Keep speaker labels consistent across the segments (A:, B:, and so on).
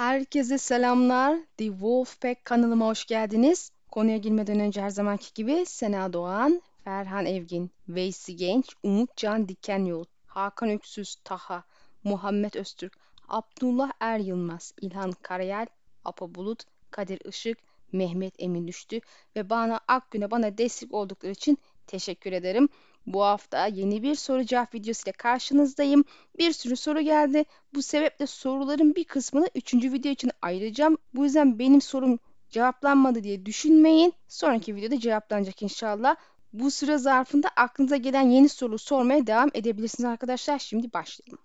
A: Herkese selamlar. The Wolfpack kanalıma hoş geldiniz. Konuya girmeden önce her zamanki gibi Sena Doğan, Ferhan Evgin, Veysi Genç, Umut Can Dikenyol, Hakan Öksüz, Taha, Muhammed Öztürk, Abdullah Er Yılmaz, İlhan Karayel, Apa Bulut, Kadir Işık, Mehmet Emin Düştü ve Bana Akgün'e bana destek oldukları için teşekkür ederim. Bu hafta yeni bir soru cevap videosu ile karşınızdayım. Bir sürü soru geldi. Bu sebeple soruların bir kısmını 3. video için ayıracağım. Bu yüzden benim sorum cevaplanmadı diye düşünmeyin. Sonraki videoda cevaplanacak inşallah. Bu süre zarfında aklınıza gelen yeni soru sormaya devam edebilirsiniz arkadaşlar. Şimdi başlayalım.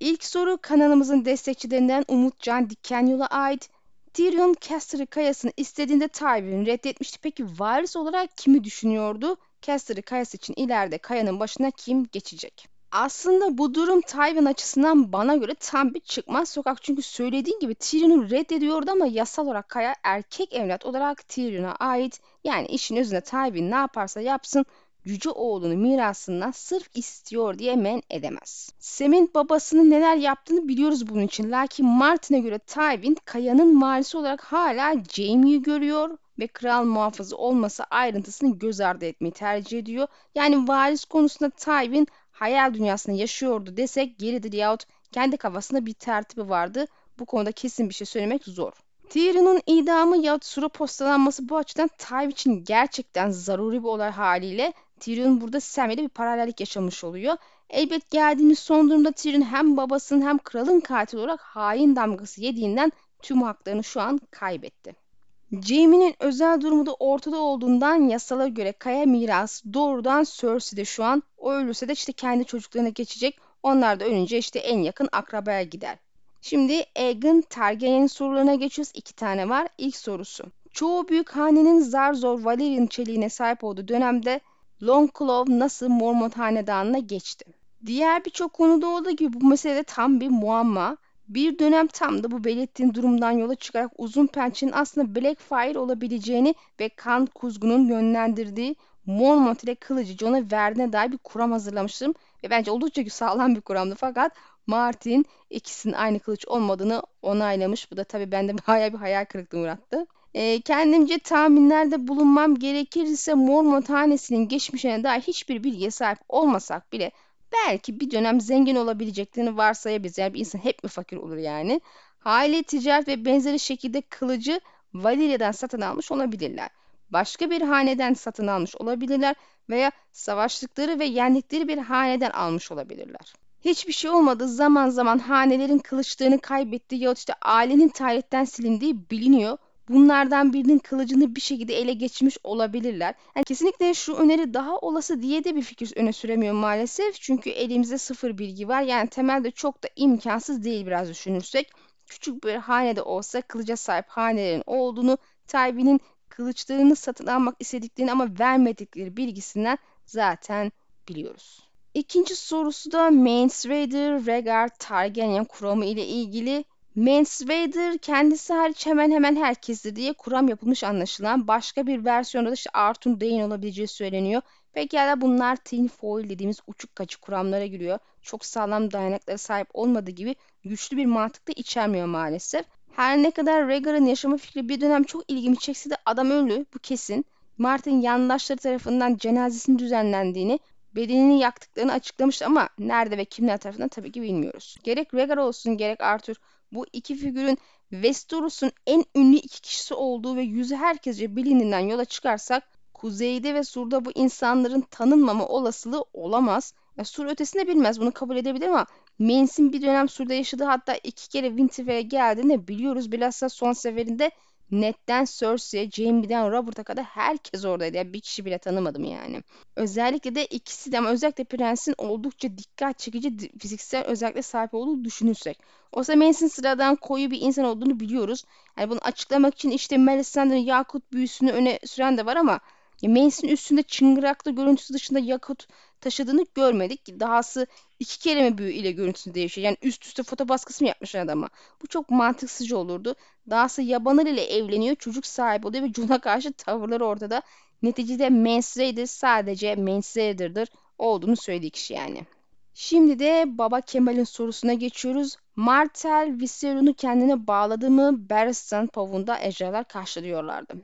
A: İlk soru kanalımızın destekçilerinden Umut Can Dikenyol'a ait. Tyrion Caster'ı kayasını istediğinde Tywin reddetmişti. Peki varis olarak kimi düşünüyordu? Caster'ı kayası için ileride kayanın başına kim geçecek? Aslında bu durum Tywin açısından bana göre tam bir çıkmaz sokak. Çünkü söylediğin gibi Tyrion'u reddediyordu ama yasal olarak Kaya erkek evlat olarak Tyrion'a ait. Yani işin özünde Tywin ne yaparsa yapsın yüce oğlunu mirasından sırf istiyor diye men edemez. Sam'in babasının neler yaptığını biliyoruz bunun için. Lakin Martin'e göre Tywin Kaya'nın varisi olarak hala Jaime'yi görüyor ve kral muhafızı olması ayrıntısını göz ardı etmeyi tercih ediyor. Yani varis konusunda Tywin hayal dünyasında yaşıyordu desek geridir yahut kendi kafasında bir tertibi vardı. Bu konuda kesin bir şey söylemek zor. Tyrion'un idamı yahut sura postalanması bu açıdan Tywin için gerçekten zaruri bir olay haliyle Tyrion burada Sam ile bir paralellik yaşamış oluyor. Elbet geldiğimiz son durumda Tyrion hem babasının hem kralın katili olarak hain damgası yediğinden tüm haklarını şu an kaybetti. Jaime'nin özel durumu da ortada olduğundan yasala göre kaya mirası doğrudan Cersei'de şu an. O ölürse de işte kendi çocuklarına geçecek. Onlar da ölünce işte en yakın akrabaya gider. Şimdi Aegon Targaryen'in sorularına geçiyoruz. İki tane var. İlk sorusu. Çoğu büyük hanenin zar zor Valyrian çeliğine sahip olduğu dönemde Longclaw nasıl Mormont hanedanına geçti? Diğer birçok konuda olduğu gibi bu mesele tam bir muamma. Bir dönem tam da bu belirttiğin durumdan yola çıkarak uzun pençenin aslında Blackfire olabileceğini ve kan kuzgunun yönlendirdiği Mormont ile kılıcı Jon'a verdiğine dair bir kuram hazırlamıştım. Ve bence oldukça sağlam bir kuramdı fakat Martin ikisinin aynı kılıç olmadığını onaylamış. Bu da tabii bende bayağı bir hayal kırıklığı uğrattı. E, kendimce tahminlerde bulunmam gerekirse Mormont hanesinin geçmişine dair hiçbir bilgiye sahip olmasak bile belki bir dönem zengin olabileceklerini varsayabiliriz. Yani bir insan hep mi fakir olur yani? Hali ticaret ve benzeri şekilde kılıcı Valeria'dan satın almış olabilirler. Başka bir haneden satın almış olabilirler veya savaştıkları ve yendikleri bir haneden almış olabilirler. Hiçbir şey olmadı zaman zaman hanelerin kılıçlarını kaybettiği yahut işte ailenin tarihten silindiği biliniyor bunlardan birinin kılıcını bir şekilde ele geçirmiş olabilirler. Yani kesinlikle şu öneri daha olası diye de bir fikir öne süremiyor maalesef. Çünkü elimizde sıfır bilgi var. Yani temelde çok da imkansız değil biraz düşünürsek. Küçük bir hanede olsa kılıca sahip hanelerin olduğunu, Tywin'in kılıçlarını satın almak istediklerini ama vermedikleri bilgisinden zaten biliyoruz. İkinci sorusu da Mance Raider Rhaegar Targaryen kuramı ile ilgili Mance kendisi hariç hemen hemen herkestir diye kuram yapılmış anlaşılan. Başka bir versiyonda da işte Arthur Dayne olabileceği söyleniyor. Pekala bunlar tin foil dediğimiz uçuk kaçı kuramlara giriyor. Çok sağlam dayanaklara sahip olmadığı gibi güçlü bir mantık da içermiyor maalesef. Her ne kadar Rhaegar'ın yaşama fikri bir dönem çok ilgimi çekse de adam ölü bu kesin. Martin yandaşları tarafından cenazesinin düzenlendiğini, bedenini yaktıklarını açıklamıştı ama nerede ve kimler tarafından tabii ki bilmiyoruz. Gerek Rhaegar olsun gerek Arthur bu iki figürün Westeros'un en ünlü iki kişisi olduğu ve yüzü herkesce bilindiğinden yola çıkarsak kuzeyde ve surda bu insanların tanınmama olasılığı olamaz. Ya, sur ötesinde bilmez bunu kabul edebilir ama Mance'in bir dönem surda yaşadığı hatta iki kere Winterfell'e geldiğini biliyoruz. Bilhassa son seferinde Ned'den Cersei'ye, Jaime'den Robert'a kadar herkes oradaydı. Yani bir kişi bile tanımadım yani. Özellikle de ikisi de ama özellikle Prens'in oldukça dikkat çekici fiziksel özellikle sahip olduğu düşünürsek. Oysa Mance'in sıradan koyu bir insan olduğunu biliyoruz. Yani bunu açıklamak için işte Melisandre'ın Yakut büyüsünü öne süren de var ama Mance'in üstünde çıngıraklı görüntüsü dışında Yakut taşıdığını görmedik. Dahası iki kelime büyü ile görüntüsü değişiyor. Yani üst üste foto baskısı mı yapmış adama? Bu çok mantıksızca olurdu. Dahası yabanır ile evleniyor, çocuk sahibi oluyor ve Jun'a karşı tavırları ortada. Neticede Mance Raider sadece Mance Raider'dır olduğunu söylediği kişi yani. Şimdi de Baba Kemal'in sorusuna geçiyoruz. Martel Viserion'u kendine bağladı mı? Barristan Pov'unda ejderhalar karşılıyorlardı.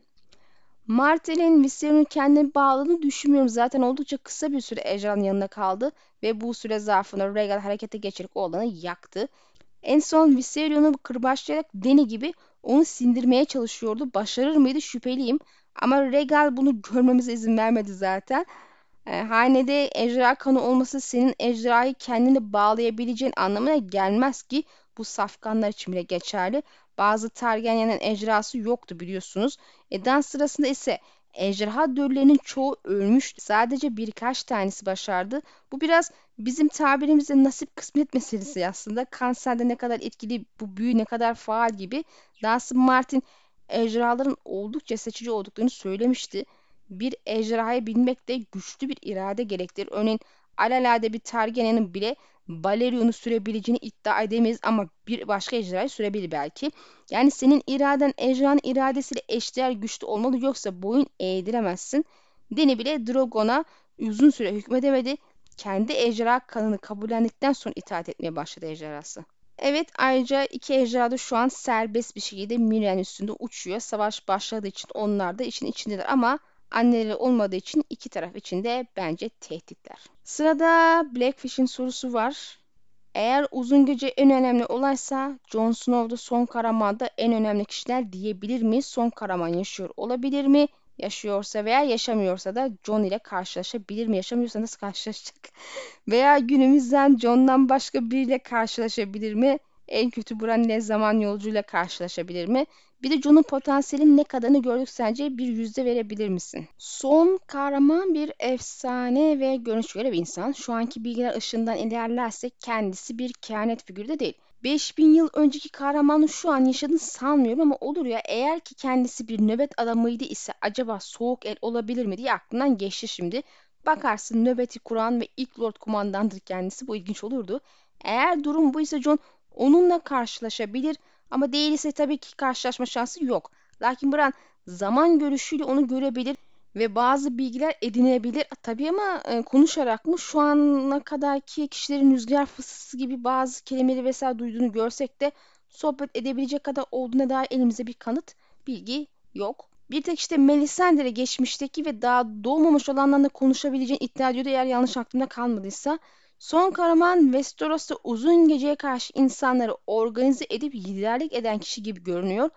A: Martel'in Viserion'u kendine bağladığını düşünmüyorum. Zaten oldukça kısa bir süre ejderhanın yanında kaldı ve bu süre zarfında Rhaegal harekete geçerek oğlanı yaktı. En son Viserion'u kırbaçlayarak Dany gibi onu sindirmeye çalışıyordu. Başarır mıydı şüpheliyim. Ama Rhaegal bunu görmemize izin vermedi zaten. E, hanede ejderha kanı olması senin ejderhayı kendine bağlayabileceğin anlamına gelmez ki bu safkanlar için bile geçerli. Bazı Targaryen'in ejderhası yoktu biliyorsunuz. E, dans sırasında ise ejderha döllerinin çoğu ölmüştü. Sadece birkaç tanesi başardı. Bu biraz bizim tabirimizde nasip kısmet meselesi aslında. Kanserde ne kadar etkili, bu büyü ne kadar faal gibi. Dawson Martin ejderhaların oldukça seçici olduklarını söylemişti bir ejderhayı bilmek de güçlü bir irade gerektirir. Örneğin alelade bir Targaryen'in bile Balerion'u sürebileceğini iddia edemeyiz ama bir başka ejderhayı sürebilir belki. Yani senin iraden ejderhanın iradesiyle eşdeğer güçlü olmalı yoksa boyun eğdiremezsin. Deni bile Drogon'a uzun süre hükmedemedi. Kendi ejderha kanını kabullendikten sonra itaat etmeye başladı ejderhası. Evet ayrıca iki ejderha da şu an serbest bir şekilde Miriel üstünde uçuyor. Savaş başladığı için onlar da işin içindeler ama anneleri olmadığı için iki taraf için de bence tehditler. Sırada Blackfish'in sorusu var. Eğer uzun gece en önemli olaysa Jon Snow'da son karamanda en önemli kişiler diyebilir miyiz? Son karaman yaşıyor olabilir mi? Yaşıyorsa veya yaşamıyorsa da Jon ile karşılaşabilir mi? Yaşamıyorsa nasıl karşılaşacak? veya günümüzden Jon'dan başka biriyle karşılaşabilir mi? En kötü Bran ne zaman yolcuyla karşılaşabilir mi? Bir de Jon'un potansiyelin ne kadarını gördük sence bir yüzde verebilir misin? Son kahraman bir efsane ve görünüş göre bir insan. Şu anki bilgiler ışığından ilerlersek kendisi bir kehanet figürü de değil. 5000 yıl önceki kahramanın şu an yaşadığını sanmıyorum ama olur ya eğer ki kendisi bir nöbet adamıydı ise acaba soğuk el olabilir mi diye aklından geçti şimdi. Bakarsın nöbeti kuran ve ilk lord kumandandır kendisi bu ilginç olurdu. Eğer durum bu ise John onunla karşılaşabilir ama değilse tabii ki karşılaşma şansı yok. Lakin Bran zaman görüşüyle onu görebilir ve bazı bilgiler edinebilir. Tabii ama e, konuşarak mı şu ana kadarki kişilerin rüzgar fısıltısı gibi bazı kelimeleri vesaire duyduğunu görsek de sohbet edebilecek kadar olduğuna dair elimizde bir kanıt, bilgi yok. Bir tek işte Melisandre geçmişteki ve daha doğmamış olanlarla konuşabileceğini iddia ediyordu eğer yanlış aklımda kalmadıysa. Son kahraman Westeros'ta uzun geceye karşı insanları organize edip liderlik eden kişi gibi görünüyor.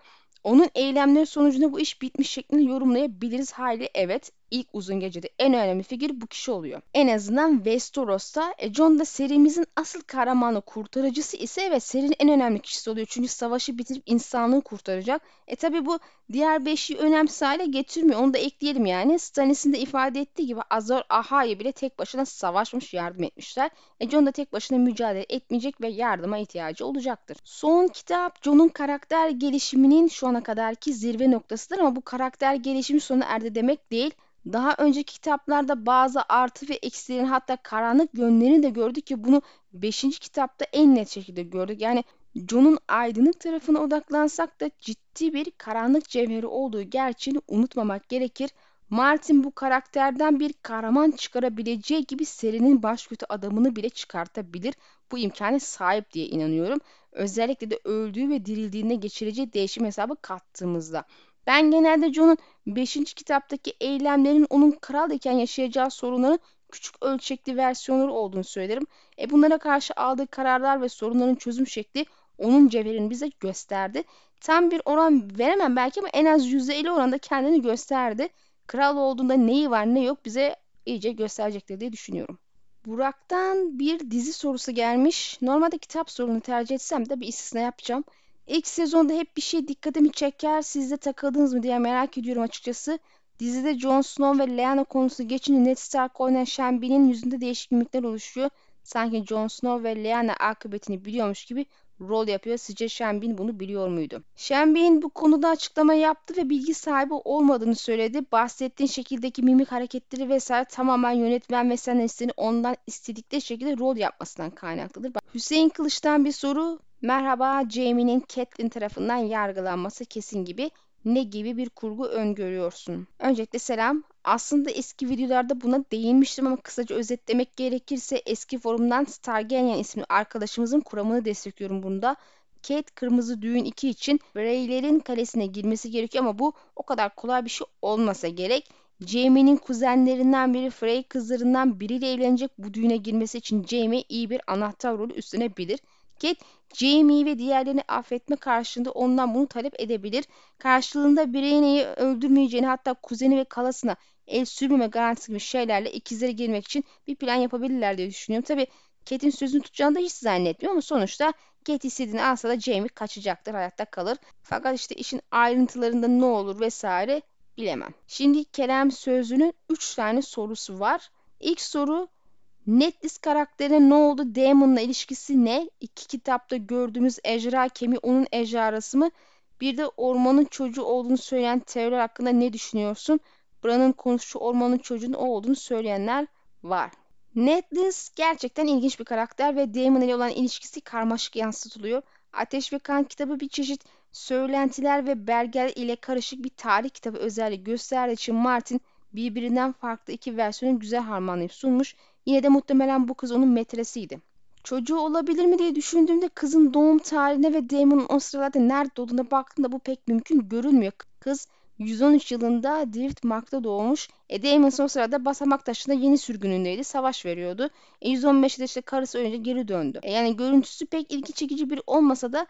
A: Onun eylemleri sonucunda bu iş bitmiş şeklinde yorumlayabiliriz hali evet. İlk uzun gecede en önemli figür bu kişi oluyor. En azından Westeros'ta e, Jon da serimizin asıl kahramanı kurtarıcısı ise evet serinin en önemli kişisi oluyor. Çünkü savaşı bitirip insanlığı kurtaracak. E tabi bu diğer beşi önemsiz hale getirmiyor. Onu da ekleyelim yani. Stannis'in de ifade ettiği gibi Azor Ahai'ye bile tek başına savaşmış yardım etmişler. E Jon da tek başına mücadele etmeyecek ve yardıma ihtiyacı olacaktır. Son kitap Jon'un karakter gelişiminin şu ana kadarki zirve noktasıdır ama bu karakter gelişimi sona erdi demek değil. Daha önceki kitaplarda bazı artı ve eksilerin hatta karanlık yönlerini de gördük ki bunu 5. kitapta en net şekilde gördük. Yani Jon'un aydınlık tarafına odaklansak da ciddi bir karanlık cevheri olduğu gerçeğini unutmamak gerekir. Martin bu karakterden bir kahraman çıkarabileceği gibi serinin başkötü adamını bile çıkartabilir. Bu imkana sahip diye inanıyorum. Özellikle de öldüğü ve dirildiğinde geçireceği değişim hesabı kattığımızda. Ben genelde Jon'un 5. kitaptaki eylemlerin onun kral iken yaşayacağı sorunların küçük ölçekli versiyonları olduğunu söylerim. E bunlara karşı aldığı kararlar ve sorunların çözüm şekli onun cevherini bize gösterdi. Tam bir oran veremem belki ama en az %50 oranda kendini gösterdi. Kral olduğunda neyi var ne yok bize iyice gösterecektir diye düşünüyorum. Burak'tan bir dizi sorusu gelmiş. Normalde kitap sorunu tercih etsem de bir istisna yapacağım. İlk sezonda hep bir şey dikkatimi çeker, siz de takıldınız mı diye merak ediyorum açıkçası. Dizide Jon Snow ve Lyanna konusu geçince Ned Stark oynayan Sean Bean'in yüzünde değişik mimikler oluşuyor. Sanki Jon Snow ve Lyanna akıbetini biliyormuş gibi rol yapıyor. Sizce Sean Bean bunu biliyor muydu? Sean Bean bu konuda açıklama yaptı ve bilgi sahibi olmadığını söyledi. Bahsettiğin şekildeki mimik hareketleri vesaire tamamen yönetmen ve senaristlerin ondan istedikleri şekilde rol yapmasından kaynaklıdır. Hüseyin Kılıç'tan bir soru. Merhaba Jamie'nin Catelyn tarafından yargılanması kesin gibi ne gibi bir kurgu öngörüyorsun? Öncelikle selam. Aslında eski videolarda buna değinmiştim ama kısaca özetlemek gerekirse eski forumdan Starganian isimli arkadaşımızın kuramını destekliyorum bunda. Kate Kırmızı Düğün 2 için Frey'lerin kalesine girmesi gerekiyor ama bu o kadar kolay bir şey olmasa gerek. Jaime'nin kuzenlerinden biri Frey kızlarından biriyle evlenecek bu düğüne girmesi için Jaime iyi bir anahtar rolü üstlenebilir. Kate, Jaime'yi ve diğerlerini affetme karşılığında ondan bunu talep edebilir. Karşılığında Braine'yi öldürmeyeceğini hatta kuzeni ve kalasına el sürmeme garantisi gibi şeylerle ikizlere girmek için bir plan yapabilirler diye düşünüyorum. Tabi Kate'in sözünü tutacağını da hiç zannetmiyorum ama sonuçta Kate istediğini alsa da Jamie kaçacaktır, hayatta kalır. Fakat işte işin ayrıntılarında ne olur vesaire bilemem. Şimdi Kerem Sözlü'nün 3 tane sorusu var. İlk soru Netlis karakterine ne oldu? Damon'la ilişkisi ne? İki kitapta gördüğümüz ejderha kemiği onun ejderhası mı? Bir de ormanın çocuğu olduğunu söyleyen teoriler hakkında ne düşünüyorsun? Bran'ın konuşu ormanın çocuğunun o olduğunu söyleyenler var. Netlis gerçekten ilginç bir karakter ve Damon ile olan ilişkisi karmaşık yansıtılıyor. Ateş ve Kan kitabı bir çeşit söylentiler ve belgeler ile karışık bir tarih kitabı özelliği gösterdiği için Martin birbirinden farklı iki versiyonu güzel harmanlayıp sunmuş. Yine de muhtemelen bu kız onun metresiydi. Çocuğu olabilir mi diye düşündüğümde kızın doğum tarihine ve Damon'un o sıralarda nerede olduğuna baktığımda bu pek mümkün görünmüyor. Kız 113 yılında Driftmark'ta doğmuş. E Damon o sırada basamak taşında yeni sürgünündeydi. Savaş veriyordu. E 115'de işte karısı önce geri döndü. E yani görüntüsü pek ilgi çekici bir olmasa da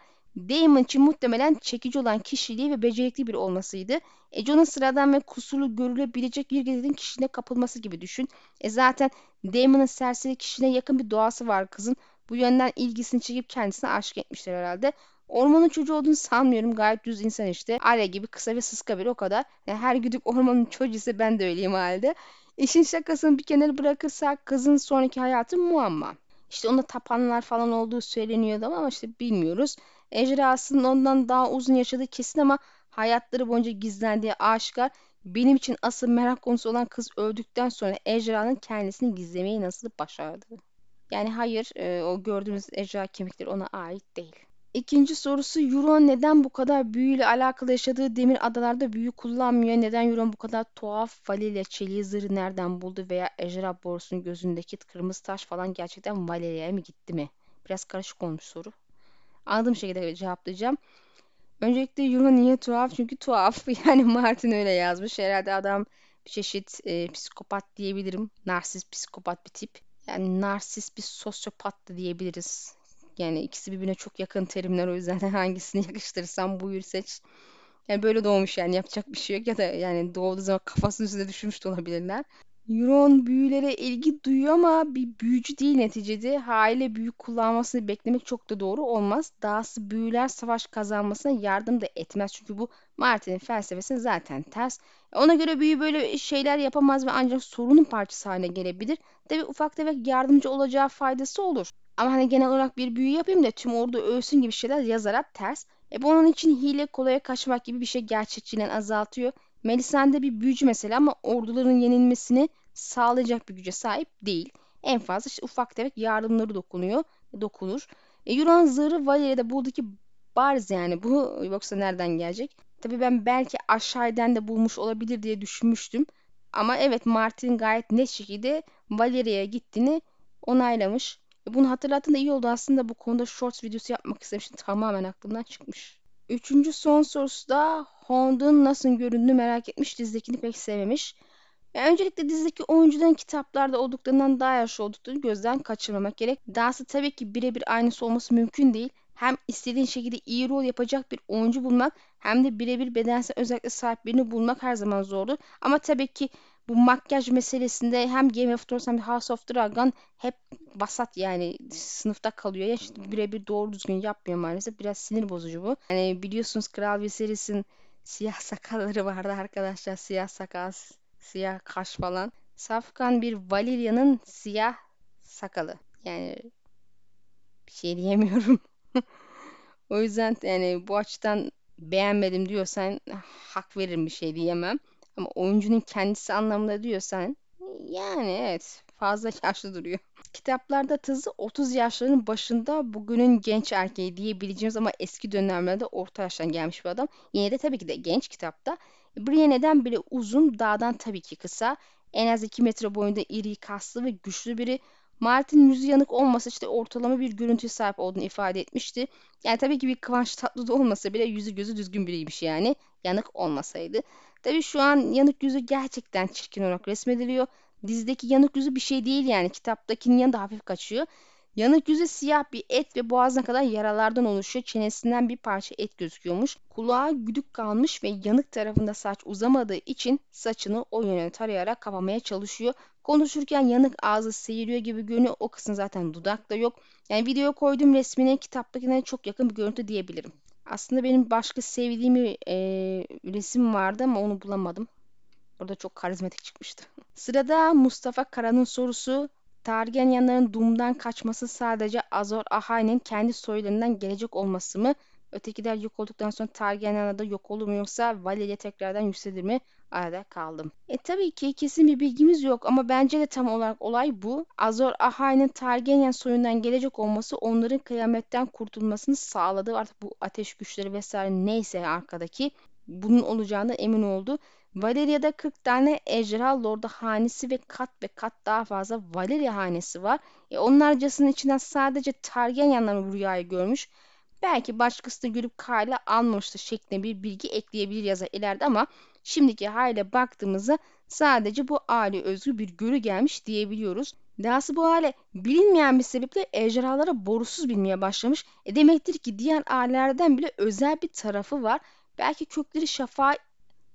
A: Damon için muhtemelen çekici olan kişiliği ve becerikli bir olmasıydı. E John'un sıradan ve kusurlu görülebilecek bir gezegenin kişiliğine kapılması gibi düşün. E zaten Damon'ın serseri kişiliğine yakın bir doğası var kızın. Bu yönden ilgisini çekip kendisine aşık etmişler herhalde. Ormanın çocuğu olduğunu sanmıyorum. Gayet düz insan işte. Arya gibi kısa ve sıska biri o kadar. Yani her güdük ormanın çocuğu ise ben de öyleyim halde. İşin şakasını bir kenara bırakırsak kızın sonraki hayatı muamma. İşte onda tapanlar falan olduğu söyleniyordu ama işte bilmiyoruz. Ejderhasının ondan daha uzun yaşadığı kesin ama hayatları boyunca gizlendiği aşikar. Benim için asıl merak konusu olan kız öldükten sonra ejderhanın kendisini gizlemeyi nasıl başardı? Yani hayır e, o gördüğümüz ejderha kemikleri ona ait değil. İkinci sorusu Euron neden bu kadar büyüyle alakalı yaşadığı demir adalarda büyü kullanmıyor? Neden Euron bu kadar tuhaf Valilia çeliği zırhı nereden buldu veya ejderha borusunun gözündeki kırmızı taş falan gerçekten Valeria'ya mı gitti mi? Biraz karışık olmuş soru. Anladığım şekilde cevaplayacağım. Öncelikle Euron niye tuhaf? Çünkü tuhaf. Yani Martin öyle yazmış. Herhalde adam bir çeşit e, psikopat diyebilirim. Narsist psikopat bir tip. Yani narsist bir sosyopat da diyebiliriz. Yani ikisi birbirine çok yakın terimler o yüzden hangisini yakıştırırsam buyur seç. Yani böyle doğmuş yani yapacak bir şey yok ya da yani doğduğu zaman kafasının üstünde düşmüş de olabilirler. Euron büyülere ilgi duyuyor ama bir büyücü değil neticede. Haliyle büyü kullanmasını beklemek çok da doğru olmaz. Dahası büyüler savaş kazanmasına yardım da etmez. Çünkü bu Martin'in felsefesine zaten ters. Ona göre büyü böyle şeyler yapamaz ve ancak sorunun parçası haline gelebilir. Tabi ufak tefek yardımcı olacağı faydası olur. Ama hani genel olarak bir büyü yapayım da tüm ordu ölsün gibi şeyler yazarak ters. E bu onun için hile kolaya kaçmak gibi bir şey gerçekçiliğini azaltıyor. Melisande bir büyücü mesela ama orduların yenilmesini sağlayacak bir güce sahip değil. En fazla işte ufak tefek yardımları dokunuyor, dokunur. E, Euron zırhı Valeria'da buradaki bariz yani bu yoksa nereden gelecek? Tabii ben belki aşağıdan da bulmuş olabilir diye düşünmüştüm. Ama evet Martin gayet net şekilde Valeria'ya gittiğini onaylamış. E, bunu hatırlattığında iyi oldu aslında bu konuda shorts videosu yapmak istemiştim. Tamamen aklımdan çıkmış. Üçüncü son sorusu da Hound'un nasıl göründüğünü merak etmiş. Dizdekini pek sevmemiş. Yani öncelikle dizideki oyuncuların kitaplarda olduklarından daha yaşlı olduklarını gözden kaçırmamak gerek. Dahası tabii ki birebir aynısı olması mümkün değil. Hem istediğin şekilde iyi rol yapacak bir oyuncu bulmak hem de birebir bedensel özellikle sahip birini bulmak her zaman zordur. Ama tabii ki bu makyaj meselesinde hem Game of Thrones hem de House of Dragon hep basat yani sınıfta kalıyor. Ya işte birebir doğru düzgün yapmıyor maalesef. Biraz sinir bozucu bu. Yani biliyorsunuz Kral Viserys'in siyah sakalları vardı arkadaşlar. Siyah sakal, siyah kaş falan. Safkan bir Valeria'nın siyah sakalı. Yani bir şey diyemiyorum. o yüzden yani bu açıdan beğenmedim diyorsan hak veririm bir şey diyemem. Ama oyuncunun kendisi anlamında diyorsan yani evet fazla yaşlı duruyor. Kitaplarda tızı 30 yaşlarının başında bugünün genç erkeği diyebileceğimiz ama eski dönemlerde orta yaştan gelmiş bir adam. Yine de tabii ki de genç kitapta. Brienne'den bile uzun, dağdan tabii ki kısa. En az 2 metre boyunda iri, kaslı ve güçlü biri. Martin yüzü yanık olmasa işte ortalama bir görüntüye sahip olduğunu ifade etmişti. Yani tabii ki bir Kıvanç Tatlıtuğ olmasa bile yüzü gözü düzgün biriymiş yani. Yanık olmasaydı. Tabii şu an yanık yüzü gerçekten çirkin olarak resmediliyor. Dizideki yanık yüzü bir şey değil yani. Kitaptakinin yanında hafif kaçıyor. Yanık yüzü siyah bir et ve boğazına kadar yaralardan oluşuyor. Çenesinden bir parça et gözüküyormuş. Kulağı güdük kalmış ve yanık tarafında saç uzamadığı için saçını o yöne tarayarak kapamaya çalışıyor. Konuşurken yanık ağzı seyiriyor gibi görünüyor. O kısım zaten dudak da yok. Yani videoya koyduğum resmine kitaptakine çok yakın bir görüntü diyebilirim. Aslında benim başka sevdiğim bir e, resim vardı ama onu bulamadım. Orada çok karizmatik çıkmıştı. Sırada Mustafa Kara'nın sorusu Targaryenlerin Doom'dan kaçması sadece Azor Ahai'nin kendi soylarından gelecek olması mı? Ötekiler yok olduktan sonra Targaryenler de yok olur mu yoksa Valyria tekrardan yükselir mi? Arada kaldım. E tabii ki kesin bir bilgimiz yok ama bence de tam olarak olay bu. Azor Ahai'nin Targaryen soyundan gelecek olması onların kıyametten kurtulmasını sağladı. Artık bu ateş güçleri vesaire neyse arkadaki bunun olacağına emin oldu. Valeria'da 40 tane ejderha lordu hanesi ve kat ve kat daha fazla Valeria hanesi var. E onlarcasının içinden sadece Targaryenler bu rüyayı görmüş. Belki başkası da görüp kale almamıştır şeklinde bir bilgi ekleyebilir yazar ileride ama şimdiki hale baktığımızda sadece bu aile özgü bir görü gelmiş diyebiliyoruz. Dahası bu hale bilinmeyen bir sebeple ejderhalara borusuz bilmeye başlamış. E demektir ki diğer ailelerden bile özel bir tarafı var. Belki kökleri şafağa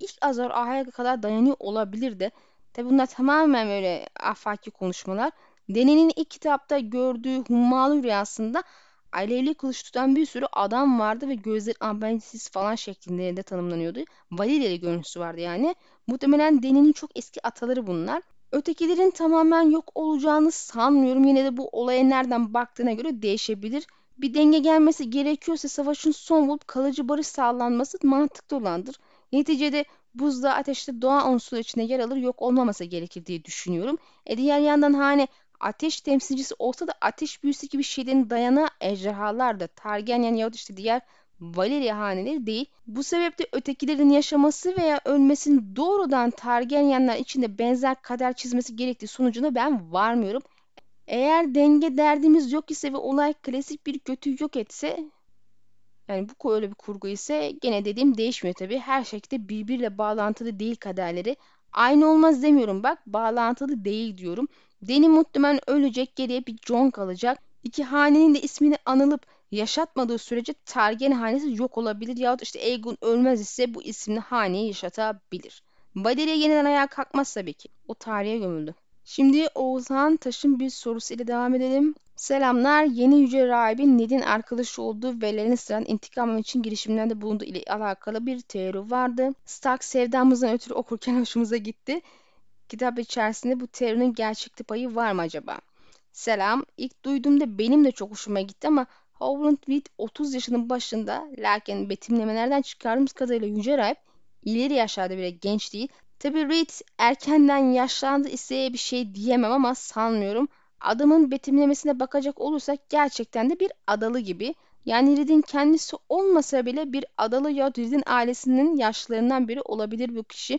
A: ilk Azor Aha'ya kadar dayanıyor olabilir de. Tabi bunlar tamamen böyle afaki konuşmalar. Dene'nin ilk kitapta gördüğü hummalı rüyasında alevli kılıç tutan bir sürü adam vardı ve gözleri ambensiz falan şeklinde de tanımlanıyordu. Valeria'lı görüntüsü vardı yani. Muhtemelen Dene'nin çok eski ataları bunlar. Ötekilerin tamamen yok olacağını sanmıyorum. Yine de bu olaya nereden baktığına göre değişebilir. Bir denge gelmesi gerekiyorsa savaşın son bulup kalıcı barış sağlanması mantıklı olandır. Neticede buzda ateşte doğa unsuru içinde yer alır yok olmaması gerekir diye düşünüyorum. E diğer yandan hani ateş temsilcisi olsa da ateş büyüsü gibi şeylerin dayanağı ejderhalar da Targaryen yahut işte diğer Valeria haneleri değil. Bu sebeple ötekilerin yaşaması veya ölmesinin doğrudan Targaryenler içinde benzer kader çizmesi gerektiği sonucuna ben varmıyorum. Eğer denge derdimiz yok ise ve olay klasik bir kötü yok etse yani bu öyle bir kurgu ise gene dediğim değişmiyor tabii. Her şekilde birbiriyle bağlantılı değil kaderleri. Aynı olmaz demiyorum bak bağlantılı değil diyorum. Deni muhtemelen ölecek geriye bir John kalacak. İki hanenin de ismini anılıp yaşatmadığı sürece Targaryen hanesi yok olabilir yahut işte Aegon ölmez ise bu isimli haneyi yaşatabilir. Baderiye yeniden ayağa kalkmaz tabii ki. O tarihe gömüldü. Şimdi Oğuzhan Taş'ın bir sorusuyla devam edelim. Selamlar. Yeni Yüce Rahibin Ned'in arkadaşı olduğu ve Lannister'ın intikam için girişimlerde bulunduğu ile alakalı bir teori vardı. Stark sevdamızdan ötürü okurken hoşumuza gitti. Kitap içerisinde bu teorinin gerçeklik payı var mı acaba? Selam. İlk duyduğumda benim de çok hoşuma gitti ama Howland Reed 30 yaşının başında lakin betimlemelerden çıkardığımız kadarıyla Yüce Rahip ileri yaşlarda bile genç değil. Tabi Reed erkenden yaşlandı ise bir şey diyemem ama sanmıyorum. Adamın betimlemesine bakacak olursak gerçekten de bir adalı gibi. Yani Reed'in kendisi olmasa bile bir adalı ya Reed'in ailesinin yaşlarından biri olabilir bu kişi.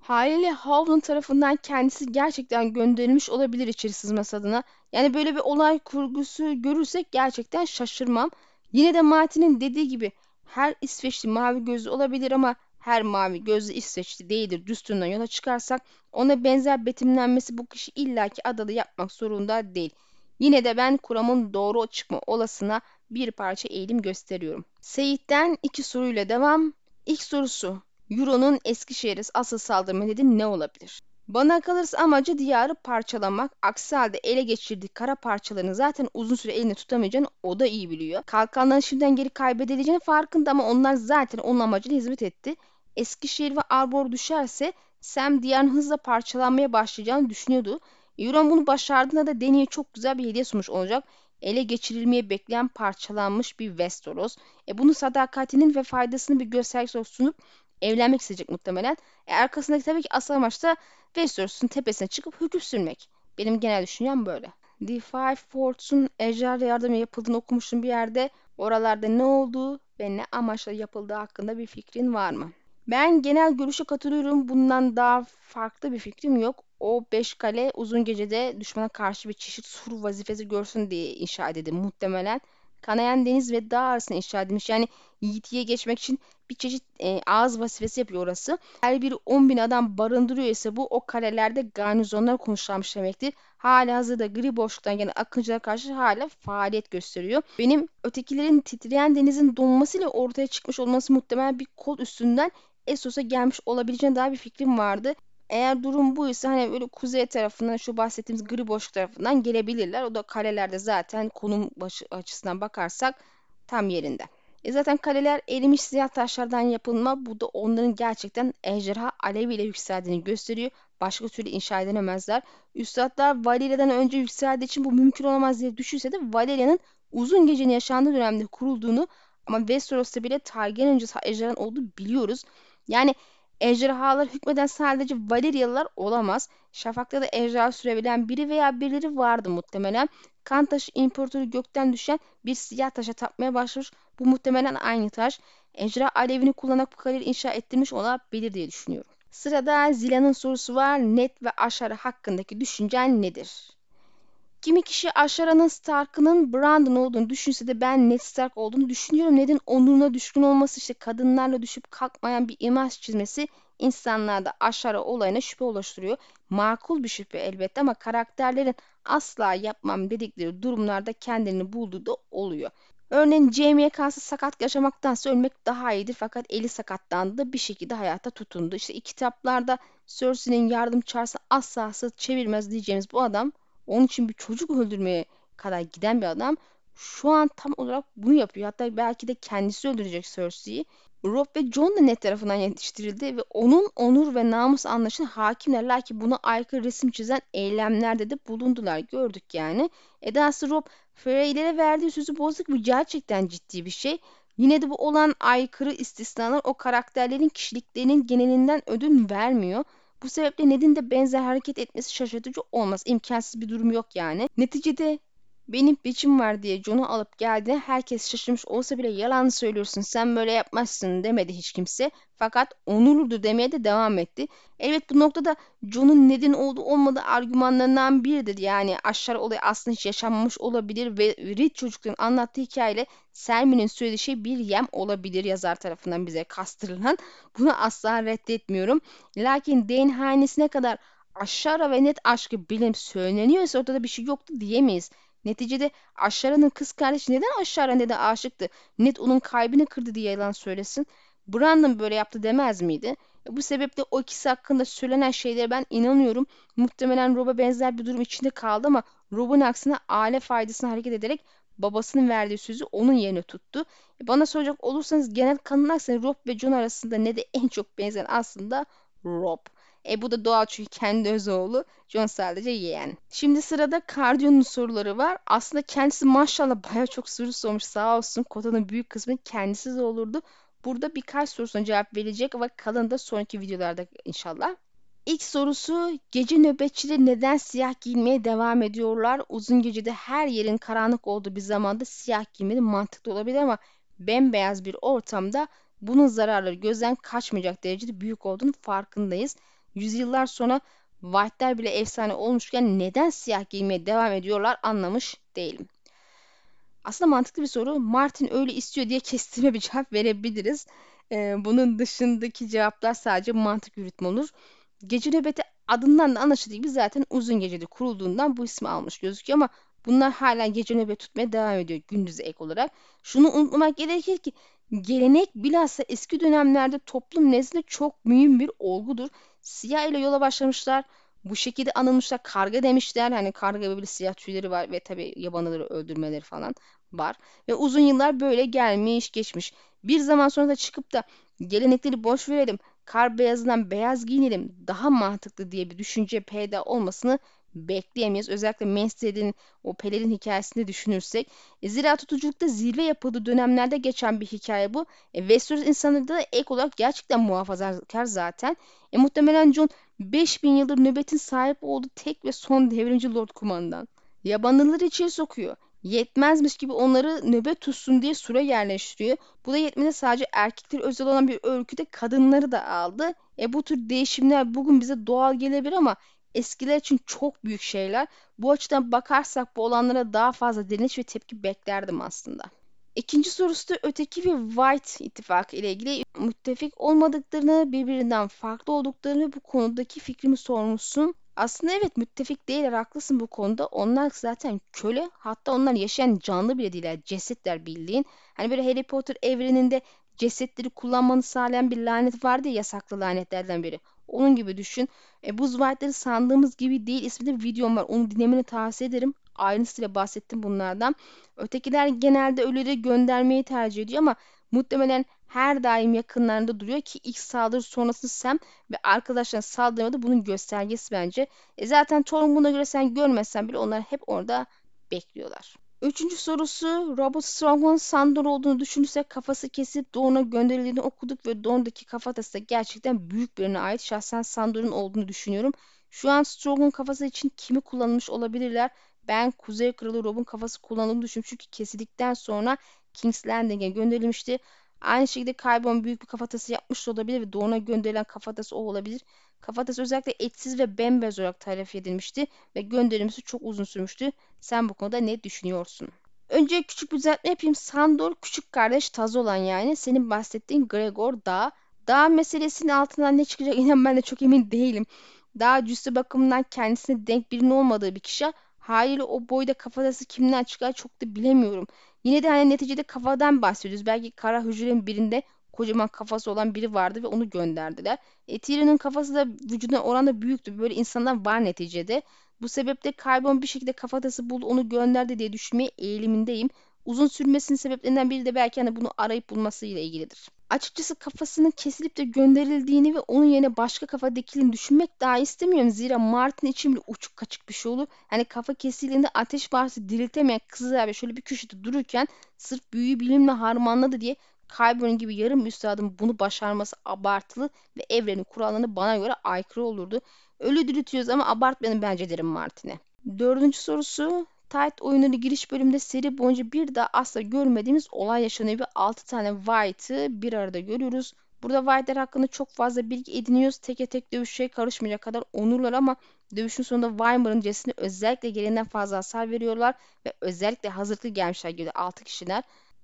A: Haliyle Howland tarafından kendisi gerçekten gönderilmiş olabilir içeri sızması adına. Yani böyle bir olay kurgusu görürsek gerçekten şaşırmam. Yine de Martin'in dediği gibi her İsveçli mavi gözlü olabilir ama her mavi gözlü İsveçli değildir düsturundan yola çıkarsak ona benzer betimlenmesi bu kişi illaki adalı yapmak zorunda değil. Yine de ben kuramın doğru çıkma olasına bir parça eğilim gösteriyorum. Seyit'ten iki soruyla devam. İlk sorusu Euro'nun Eskişehir'e asıl saldırı nedeni ne olabilir? Bana kalırsa amacı diyarı parçalamak. Aksi halde ele geçirdiği kara parçalarını zaten uzun süre elinde tutamayacağını o da iyi biliyor. Kalkanların şimdiden geri kaybedileceğini farkında ama onlar zaten onun amacına hizmet etti. Eskişehir ve Arbor düşerse Sam diyarın hızla parçalanmaya başlayacağını düşünüyordu. Euron bunu başardığında da Dany'e çok güzel bir hediye sunmuş olacak. Ele geçirilmeye bekleyen parçalanmış bir Westeros. E bunu sadakatinin ve faydasını bir göstergesi sunup evlenmek isteyecek muhtemelen. E arkasındaki tabii ki asıl amaç da Westeros'un tepesine çıkıp hüküm sürmek. Benim genel düşüncem böyle. The Five Forts'un ejderha yardımı yapıldığını okumuştum bir yerde. Oralarda ne olduğu ve ne amaçla yapıldığı hakkında bir fikrin var mı? Ben genel görüşe katılıyorum. Bundan daha farklı bir fikrim yok. O beş kale uzun gecede düşmana karşı bir çeşit sur vazifesi görsün diye inşa edildi muhtemelen. Kanayan deniz ve dağ arasında inşa edilmiş. Yani Yiğitiye geçmek için bir çeşit e, ağız vazifesi yapıyor orası. Her biri 10 bin adam barındırıyor ise bu o kalelerde garnizonlar konuşlanmış demektir. Hala hazırda gri boşluktan gelen akıncılara karşı hala faaliyet gösteriyor. Benim ötekilerin titreyen denizin donmasıyla ortaya çıkmış olması muhtemelen bir kol üstünden Essos'a gelmiş olabileceğine dair bir fikrim vardı. Eğer durum buysa hani böyle kuzey tarafından şu bahsettiğimiz gri boşluk tarafından gelebilirler. O da kalelerde zaten konum başı açısından bakarsak tam yerinde. E zaten kaleler erimiş siyah taşlardan yapılma. Bu da onların gerçekten ejderha aleviyle yükseldiğini gösteriyor. Başka türlü inşa edilemezler. Üstadlar Valeria'dan önce yükseldiği için bu mümkün olamaz diye düşünse de Valeria'nın uzun gecenin yaşandığı dönemde kurulduğunu ama Westeros'ta bile Targaryen öncesi ejderhanın olduğu biliyoruz. Yani ejderhalar hükmeden sadece Valeryalılar olamaz. Şafak'ta da ejderha sürebilen biri veya birileri vardı muhtemelen. Kan taşı imparatoru gökten düşen bir siyah taşa tapmaya başlamış. Bu muhtemelen aynı taş. Ejderha alevini kullanarak bu kaleyi inşa ettirmiş olabilir diye düşünüyorum. Sırada Zila'nın sorusu var. Net ve aşarı hakkındaki düşüncen nedir? Kimi kişi Aşara'nın Stark'ının Brandon olduğunu düşünse de ben Ned Stark olduğunu düşünüyorum. Ned'in onuruna düşkün olması işte kadınlarla düşüp kalkmayan bir imaj çizmesi insanlarda Aşara olayına şüphe oluşturuyor. Makul bir şüphe elbette ama karakterlerin asla yapmam dedikleri durumlarda kendini bulduğu da oluyor. Örneğin Jamie'ye karşı sakat yaşamaktansa ölmek daha iyidir fakat eli sakatlandı da bir şekilde hayata tutundu. İşte kitaplarda Cersei'nin yardım çağrısı asla çevirmez diyeceğimiz bu adam onun için bir çocuk öldürmeye kadar giden bir adam şu an tam olarak bunu yapıyor. Hatta belki de kendisi öldürecek Cersei'yi. Rob ve John da net tarafından yetiştirildi ve onun onur ve namus anlayışına hakimler. Lakin buna aykırı resim çizen eylemlerde de bulundular. Gördük yani. Edası Rob Freylere verdiği sözü bozuk ve gerçekten ciddi bir şey. Yine de bu olan aykırı istisnalar o karakterlerin kişiliklerinin genelinden ödün vermiyor. Bu sebeple Ned'in de benzer hareket etmesi şaşırtıcı olmaz. İmkansız bir durum yok yani. Neticede benim biçim var diye John'u alıp geldi. Herkes şaşırmış olsa bile yalan söylüyorsun sen böyle yapmazsın demedi hiç kimse. Fakat onurludur demeye de devam etti. Evet bu noktada John'un neden olduğu olmadığı argümanlarından biridir. Yani aşağı olay aslında hiç yaşanmamış olabilir ve Reed çocukların anlattığı hikayeyle Selmin'in söylediği şey bir yem olabilir yazar tarafından bize kastırılan. Bunu asla reddetmiyorum. Lakin Dane hanesine kadar aşağı ve net aşkı bilim söyleniyorsa ortada bir şey yoktu diyemeyiz. Neticede Aşara'nın kız kardeşi neden Aşara neden aşıktı? Net onun kalbini kırdı diye yalan söylesin. Brandon böyle yaptı demez miydi? E, bu sebeple o ikisi hakkında söylenen şeylere ben inanıyorum. Muhtemelen Rob'a benzer bir durum içinde kaldı ama Rob'un aksine aile faydasına hareket ederek babasının verdiği sözü onun yerine tuttu. E, bana soracak olursanız genel kanın aksine Rob ve John arasında ne de en çok benzeyen aslında Rob. E bu da doğal çünkü kendi öz oğlu. John sadece yeğen. Şimdi sırada Cardio'nun soruları var. Aslında kendisi maşallah baya çok soru sormuş sağ olsun. Kotanın büyük kısmı kendisi de olurdu. Burada birkaç sorusuna cevap verecek ve kalın da sonraki videolarda inşallah. İlk sorusu gece nöbetçileri neden siyah giyinmeye devam ediyorlar? Uzun gecede her yerin karanlık olduğu bir zamanda siyah giymenin mantıklı olabilir ama bembeyaz bir ortamda bunun zararları gözden kaçmayacak derecede büyük olduğunu farkındayız yüzyıllar sonra White'ler bile efsane olmuşken neden siyah giymeye devam ediyorlar anlamış değilim. Aslında mantıklı bir soru. Martin öyle istiyor diye kestirme bir cevap verebiliriz. Ee, bunun dışındaki cevaplar sadece mantık yürütme olur. Gece nöbeti adından da anlaşıldığı gibi zaten uzun gecede kurulduğundan bu ismi almış gözüküyor ama bunlar hala gece nöbet tutmaya devam ediyor gündüz ek olarak. Şunu unutmamak gerekir ki gelenek bilhassa eski dönemlerde toplum nezdinde çok mühim bir olgudur. Siyah ile yola başlamışlar. Bu şekilde anılmışlar. Karga demişler. Hani karga böyle siyah tüyleri var ve tabi yabanıları öldürmeleri falan var. Ve uzun yıllar böyle gelmiş geçmiş. Bir zaman sonra da çıkıp da gelenekleri boş verelim. Kar beyazından beyaz giyinelim. Daha mantıklı diye bir düşünce peyda olmasını bekleyemeyiz. Özellikle Mensted'in o pelerin hikayesinde düşünürsek. E, zira tutuculukta zirve yapıldığı dönemlerde geçen bir hikaye bu. E, Westeros insanları da ek olarak gerçekten muhafazakar zaten. E, muhtemelen Jon 5000 yıldır nöbetin sahip olduğu tek ve son devrimci Lord Kumandan. Yabanlıları içeri sokuyor. Yetmezmiş gibi onları nöbet tutsun diye süre yerleştiriyor. Bu da yetmedi sadece erkekleri özel olan bir öyküde kadınları da aldı. E bu tür değişimler bugün bize doğal gelebilir ama eskiler için çok büyük şeyler. Bu açıdan bakarsak bu olanlara daha fazla direniş ve tepki beklerdim aslında. İkinci sorusu da öteki ve White ittifakı ile ilgili müttefik olmadıklarını, birbirinden farklı olduklarını bu konudaki fikrimi sormuşsun. Aslında evet müttefik değiller haklısın bu konuda. Onlar zaten köle hatta onlar yaşayan canlı bile değiller. Cesetler bildiğin. Hani böyle Harry Potter evreninde cesetleri kullanmanı sağlayan bir lanet vardı ya yasaklı lanetlerden biri. Onun gibi düşün. E, Buz White'ları sandığımız gibi değil isminde bir videom var. Onu dinlemeni tavsiye ederim. Ayrıntısıyla bahsettim bunlardan. Ötekiler genelde ölüleri göndermeyi tercih ediyor ama muhtemelen her daim yakınlarında duruyor ki ilk saldırı sonrası Sam ve arkadaşlarına saldırmadı bunun göstergesi bence. E zaten Thor'un buna göre sen görmezsen bile onlar hep orada bekliyorlar. Üçüncü sorusu Robert Strong'un Sandor olduğunu düşünürsek kafası kesip Dawn'a gönderildiğini okuduk ve Dawn'daki kafatası da gerçekten büyük birine ait. Şahsen Sandor'un olduğunu düşünüyorum. Şu an Strong'un kafası için kimi kullanılmış olabilirler? Ben Kuzey Kralı Rob'un kafası kullanıldığını düşünüyorum. Çünkü kesildikten sonra King's Landing'e gönderilmişti. Aynı şekilde Kaybon büyük bir kafatası yapmış olabilir ve Dawn'a gönderilen kafatası o olabilir. Kafatası özellikle etsiz ve bembeyaz olarak tarif edilmişti ve gönderilmesi çok uzun sürmüştü. Sen bu konuda ne düşünüyorsun? Önce küçük bir düzeltme yapayım. Sandor küçük kardeş Taz olan yani. Senin bahsettiğin Gregor Dağ. Dağ meselesinin altından ne çıkacak inan ben de çok emin değilim. Daha cüssü bakımından kendisine denk birinin olmadığı bir kişi. Haliyle o boyda kafatası kimden çıkar çok da bilemiyorum. Yine de hani neticede kafadan bahsediyoruz. Belki kara hücrenin birinde kocaman kafası olan biri vardı ve onu gönderdiler. E, Tyrion'un kafası da vücuduna oranda büyüktü. Böyle insanlar var neticede. Bu sebeple Kaybon bir şekilde kafatası buldu onu gönderdi diye düşünmeye eğilimindeyim. Uzun sürmesinin sebeplerinden biri de belki hani bunu arayıp bulmasıyla ilgilidir. Açıkçası kafasının kesilip de gönderildiğini ve onun yerine başka kafa dikildiğini düşünmek daha istemiyorum. Zira Martin için bir uçuk kaçık bir şey olur. Hani kafa kesildiğinde ateş bağırsı diriltemeyen kızlar şöyle bir köşede dururken sırf büyüyü bilimle harmanladı diye Kyburn gibi yarım üstadın bunu başarması abartılı ve evrenin kurallarına bana göre aykırı olurdu. Ölü diriltiyoruz ama abartmayalım bence derim Martin'e. Dördüncü sorusu Tight oyunları giriş bölümünde seri boyunca bir daha asla görmediğimiz olay yaşanıyor ve 6 tane White'ı bir arada görüyoruz. Burada White'ler hakkında çok fazla bilgi ediniyoruz. Teke tek dövüşe karışmayacak kadar onurlar ama dövüşün sonunda Weimar'ın cesedine özellikle gereğinden fazla hasar veriyorlar ve özellikle hazırlıklı gelmişler gibi 6 kişiler.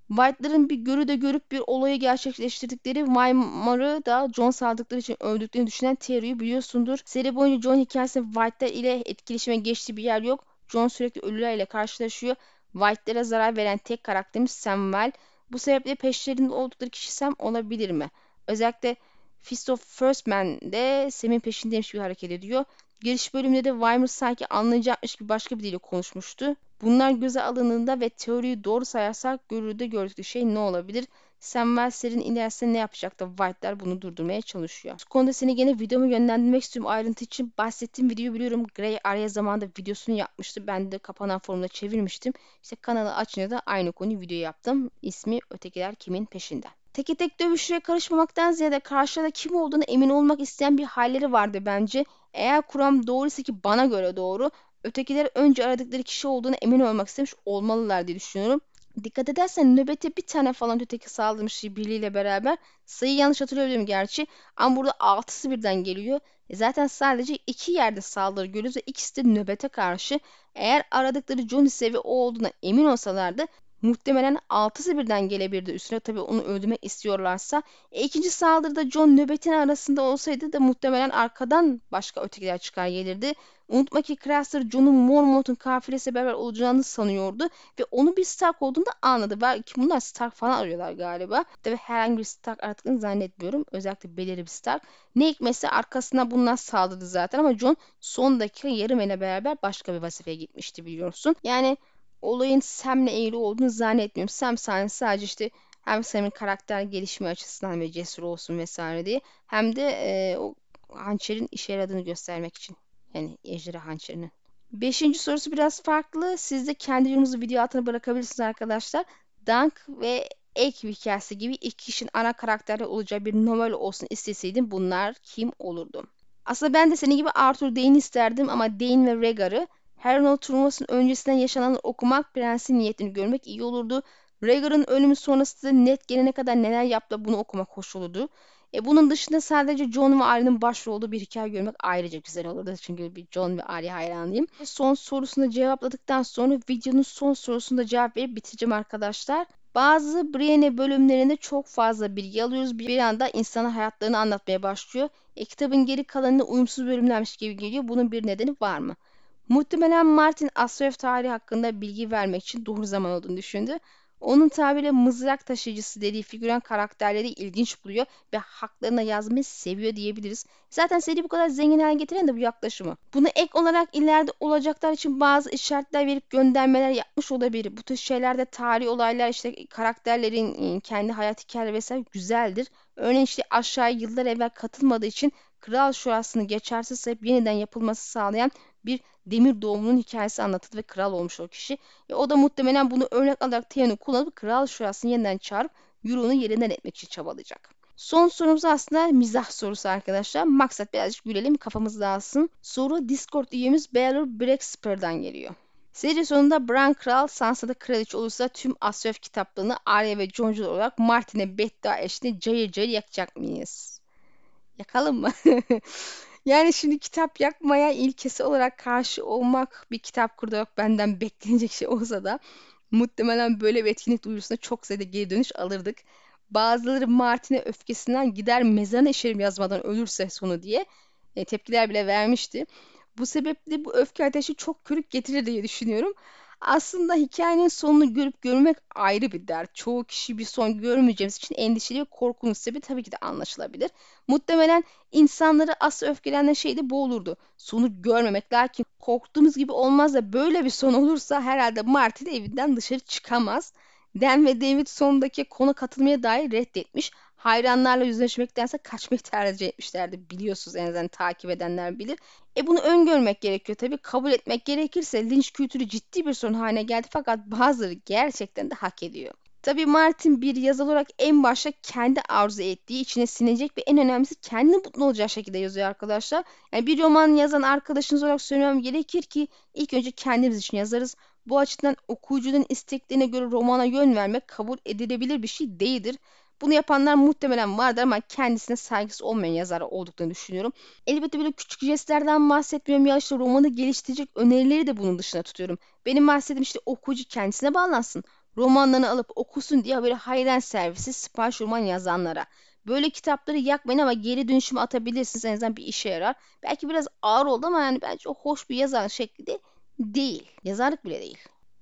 A: White'ların bir görüde görüp bir olayı gerçekleştirdikleri Weimar'ı da John saldıkları için öldüklerini düşünen Terry'i biliyorsundur. Seri boyunca John hikayesinde White'lar ile etkileşime geçtiği bir yer yok. John sürekli ölülerle karşılaşıyor. White'lere zarar veren tek karakterimiz Samuel. Bu sebeple peşlerinde oldukları kişi Sam olabilir mi? Özellikle Fist of First Man'de Sam'in peşindeymiş gibi hareket ediyor. Giriş bölümünde de Weimar sanki anlayacakmış gibi başka bir dille konuşmuştu. Bunlar göze alındığında ve teoriyi doğru sayarsak görürde gördükleri şey ne olabilir? Samuel serinin ilerisinde ne yapacak da White'lar bunu durdurmaya çalışıyor. Bu konuda seni gene videomu yönlendirmek istiyorum. Ayrıntı için bahsettiğim videoyu biliyorum. Gray araya zamanda videosunu yapmıştı. Ben de kapanan forumda çevirmiştim. İşte kanalı açınca da aynı konuyu video yaptım. İsmi Ötekiler Kimin Peşinde. Teke tek dövüşlere karışmamaktan ziyade karşıda kim olduğunu emin olmak isteyen bir halleri vardı bence. Eğer kuram doğruysa ki bana göre doğru. Ötekiler önce aradıkları kişi olduğunu emin olmak istemiş olmalılar diye düşünüyorum. Dikkat edersen nöbete bir tane falan öteki saldırmış birliğiyle beraber. Sayı yanlış hatırlıyorum gerçi. Ama burada altısı birden geliyor. E zaten sadece iki yerde saldırı görüyoruz ve ikisi de nöbete karşı. Eğer aradıkları Johnny sevi o olduğuna emin olsalardı Muhtemelen altısı birden gelebilirdi üstüne. Tabii onu öldürmek istiyorlarsa. E, ikinci saldırıda John nöbetin arasında olsaydı da muhtemelen arkadan başka ötekiler çıkar gelirdi. Unutma ki Craster John'un Mormont'un kafilesi beraber olacağını sanıyordu ve onu bir Stark olduğunda anladı. Belki bunlar Stark falan arıyorlar galiba. Tabi herhangi bir Stark aradıklarını zannetmiyorum. Özellikle belirli bir Stark. Ne hikmetse arkasına bunlar saldırdı zaten ama John son dakika yarım ele beraber başka bir vazifeye gitmişti biliyorsun. Yani olayın Sam'le ilgili olduğunu zannetmiyorum. Sam sahnesi sadece işte hem Sam'in karakter gelişimi açısından ve cesur olsun vesaire diye hem de e, o hançerin işe yaradığını göstermek için. Yani ejderha hançerinin. Beşinci sorusu biraz farklı. Siz de kendi yorumunuzu video altına bırakabilirsiniz arkadaşlar. Dunk ve Ek hikayesi gibi iki kişinin ana karakterleri olacağı bir novel olsun isteseydim bunlar kim olurdu? Aslında ben de senin gibi Arthur Dane isterdim ama Dane ve Rhaegar'ı Her not turnuvasının öncesinden yaşananları okumak, prensin niyetini görmek iyi olurdu. Rhaegar'ın ölümü sonrasında net gelene kadar neler yaptı bunu okumak hoş olurdu. E bunun dışında sadece John ve Arya'nın başrol olduğu bir hikaye görmek ayrıca güzel olurdu. Çünkü bir John ve Arya hayranıyım. Son sorusunu cevapladıktan sonra videonun son sorusunda cevap verip bitireceğim arkadaşlar. Bazı Brienne bölümlerinde çok fazla bilgi alıyoruz. Bir anda insana hayatlarını anlatmaya başlıyor. E, kitabın geri kalanında uyumsuz bölümlermiş gibi geliyor. Bunun bir nedeni var mı? Muhtemelen Martin Astrof tarihi hakkında bilgi vermek için doğru zaman olduğunu düşündü. Onun tabiriyle mızrak taşıyıcısı dediği figüran karakterleri ilginç buluyor ve haklarına yazmayı seviyor diyebiliriz. Zaten seri bu kadar zengin hale getiren de bu yaklaşımı. Bunu ek olarak ileride olacaklar için bazı işaretler verip göndermeler yapmış olabilir. Bu tür şeylerde tarihi olaylar işte karakterlerin ıı, kendi hayat hikayeleri vesaire güzeldir. Örneğin işte aşağıya yıllar evvel katılmadığı için Kral Şurası'nı geçersiz sayıp yeniden yapılması sağlayan bir demir doğumunun hikayesi anlatıldı ve kral olmuş o kişi. E, o da muhtemelen bunu örnek alarak Theon'u kullanıp kral şurasını yeniden çağırıp Euron'u yerinden etmek için çabalayacak. Son sorumuz aslında mizah sorusu arkadaşlar. Maksat birazcık gülelim kafamız dağılsın. Soru Discord üyemiz Baylor Breakspear'dan geliyor. Seri sonunda Bran Kral Sansa'da kraliçe olursa tüm Asref kitaplarını Arya ve Jon olarak Martin'e beddua eşliğinde cayır cayır yakacak mıyız? Yakalım mı? Yani şimdi kitap yakmaya ilkesi olarak karşı olmak bir kitap kurdu yok benden beklenecek şey olsa da muhtemelen böyle bir etkinlik duyurusuna çok sayıda geri dönüş alırdık. Bazıları Martin'e öfkesinden gider mezarına işerim yazmadan ölürse sonu diye e, tepkiler bile vermişti. Bu sebeple bu öfke ateşi çok körük getirir diye düşünüyorum. Aslında hikayenin sonunu görüp görmek ayrı bir dert. Çoğu kişi bir son görmeyeceğimiz için endişeli ve korkunun sebebi tabii ki de anlaşılabilir. Muhtemelen insanları asıl öfkelenen şey de bu olurdu. Sonu görmemek. Lakin korktuğumuz gibi olmaz da böyle bir son olursa herhalde Marty de evinden dışarı çıkamaz. Dan ve David sondaki konu katılmaya dair reddetmiş. Hayranlarla yüzleşmektense kaçmayı tercih etmişlerdi. Biliyorsunuz en azından takip edenler bilir. E bunu öngörmek gerekiyor tabii. Kabul etmek gerekirse linç kültürü ciddi bir sorun haline geldi fakat bazıları gerçekten de hak ediyor. Tabii Martin bir yazar olarak en başta kendi arzu ettiği, içine sinecek ve en önemlisi kendi mutlu olacağı şekilde yazıyor arkadaşlar. Yani bir roman yazan arkadaşınız olarak söylemem gerekir ki ilk önce kendimiz için yazarız. Bu açıdan okuyucunun isteklerine göre romana yön vermek kabul edilebilir bir şey değildir. Bunu yapanlar muhtemelen vardır ama kendisine saygısı olmayan yazar olduklarını düşünüyorum. Elbette böyle küçük jestlerden bahsetmiyorum ya işte romanı geliştirecek önerileri de bunun dışına tutuyorum. Benim bahsettiğim işte okuyucu kendisine bağlansın. Romanlarını alıp okusun diye böyle hayran servisi sipariş roman yazanlara. Böyle kitapları yakmayın ama geri dönüşümü atabilirsiniz. En azından bir işe yarar. Belki biraz ağır oldu ama yani bence o hoş bir yazar şekli de değil. Yazarlık bile değil.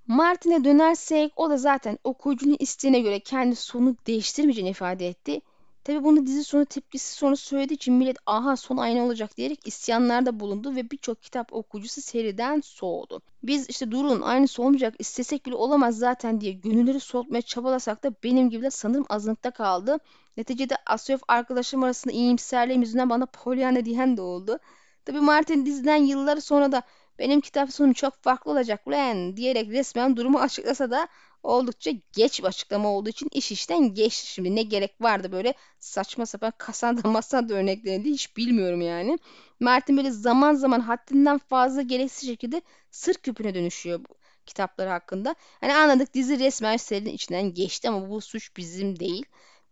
A: Martin'e dönersek o da zaten okuyucunun isteğine göre kendi sonu değiştirmeyeceğini ifade etti. Tabi bunu dizi sonu tepkisi sonra söylediği için millet aha son aynı olacak diyerek isyanlarda bulundu ve birçok kitap okuyucusu seriden soğudu. Biz işte durun aynısı olmayacak istesek bile olamaz zaten diye gönülleri soğutmaya çabalasak da benim gibi de sanırım azınlıkta kaldı. Neticede Asyof arkadaşım arasında iyimserliğim yüzünden bana Pollyanna diyen de oldu. Tabi Martin diziden yıllar sonra da benim kitap sonum çok farklı olacak lan diyerek resmen durumu açıklasa da oldukça geç bir açıklama olduğu için iş işten geçti. Şimdi ne gerek vardı böyle saçma sapan kasanda masanda örneklerini hiç bilmiyorum yani. Martin böyle zaman zaman haddinden fazla gereksiz şekilde sır küpüne dönüşüyor bu kitapları hakkında. Hani anladık dizi resmen serinin içinden geçti ama bu suç bizim değil.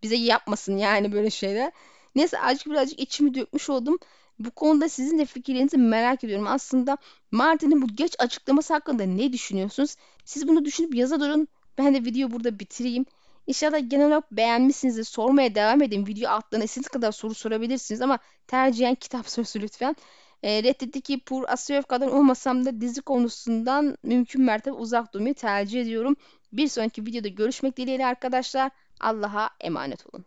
A: Bize yapmasın yani böyle şeyler. Neyse azıcık birazcık içimi dökmüş oldum. Bu konuda sizin de fikirlerinizi merak ediyorum. Aslında Martin'in bu geç açıklaması hakkında ne düşünüyorsunuz? Siz bunu düşünüp yaza durun. Ben de video burada bitireyim. İnşallah genel olarak beğenmişsinizdir. Sormaya devam edin. Video altlarına istediğiniz kadar soru sorabilirsiniz ama tercihen kitap sorusu lütfen. E, Reddit'teki Pur Asyoyev kadar olmasam da dizi konusundan mümkün mertebe uzak durmayı tercih ediyorum. Bir sonraki videoda görüşmek dileğiyle arkadaşlar. Allah'a emanet olun.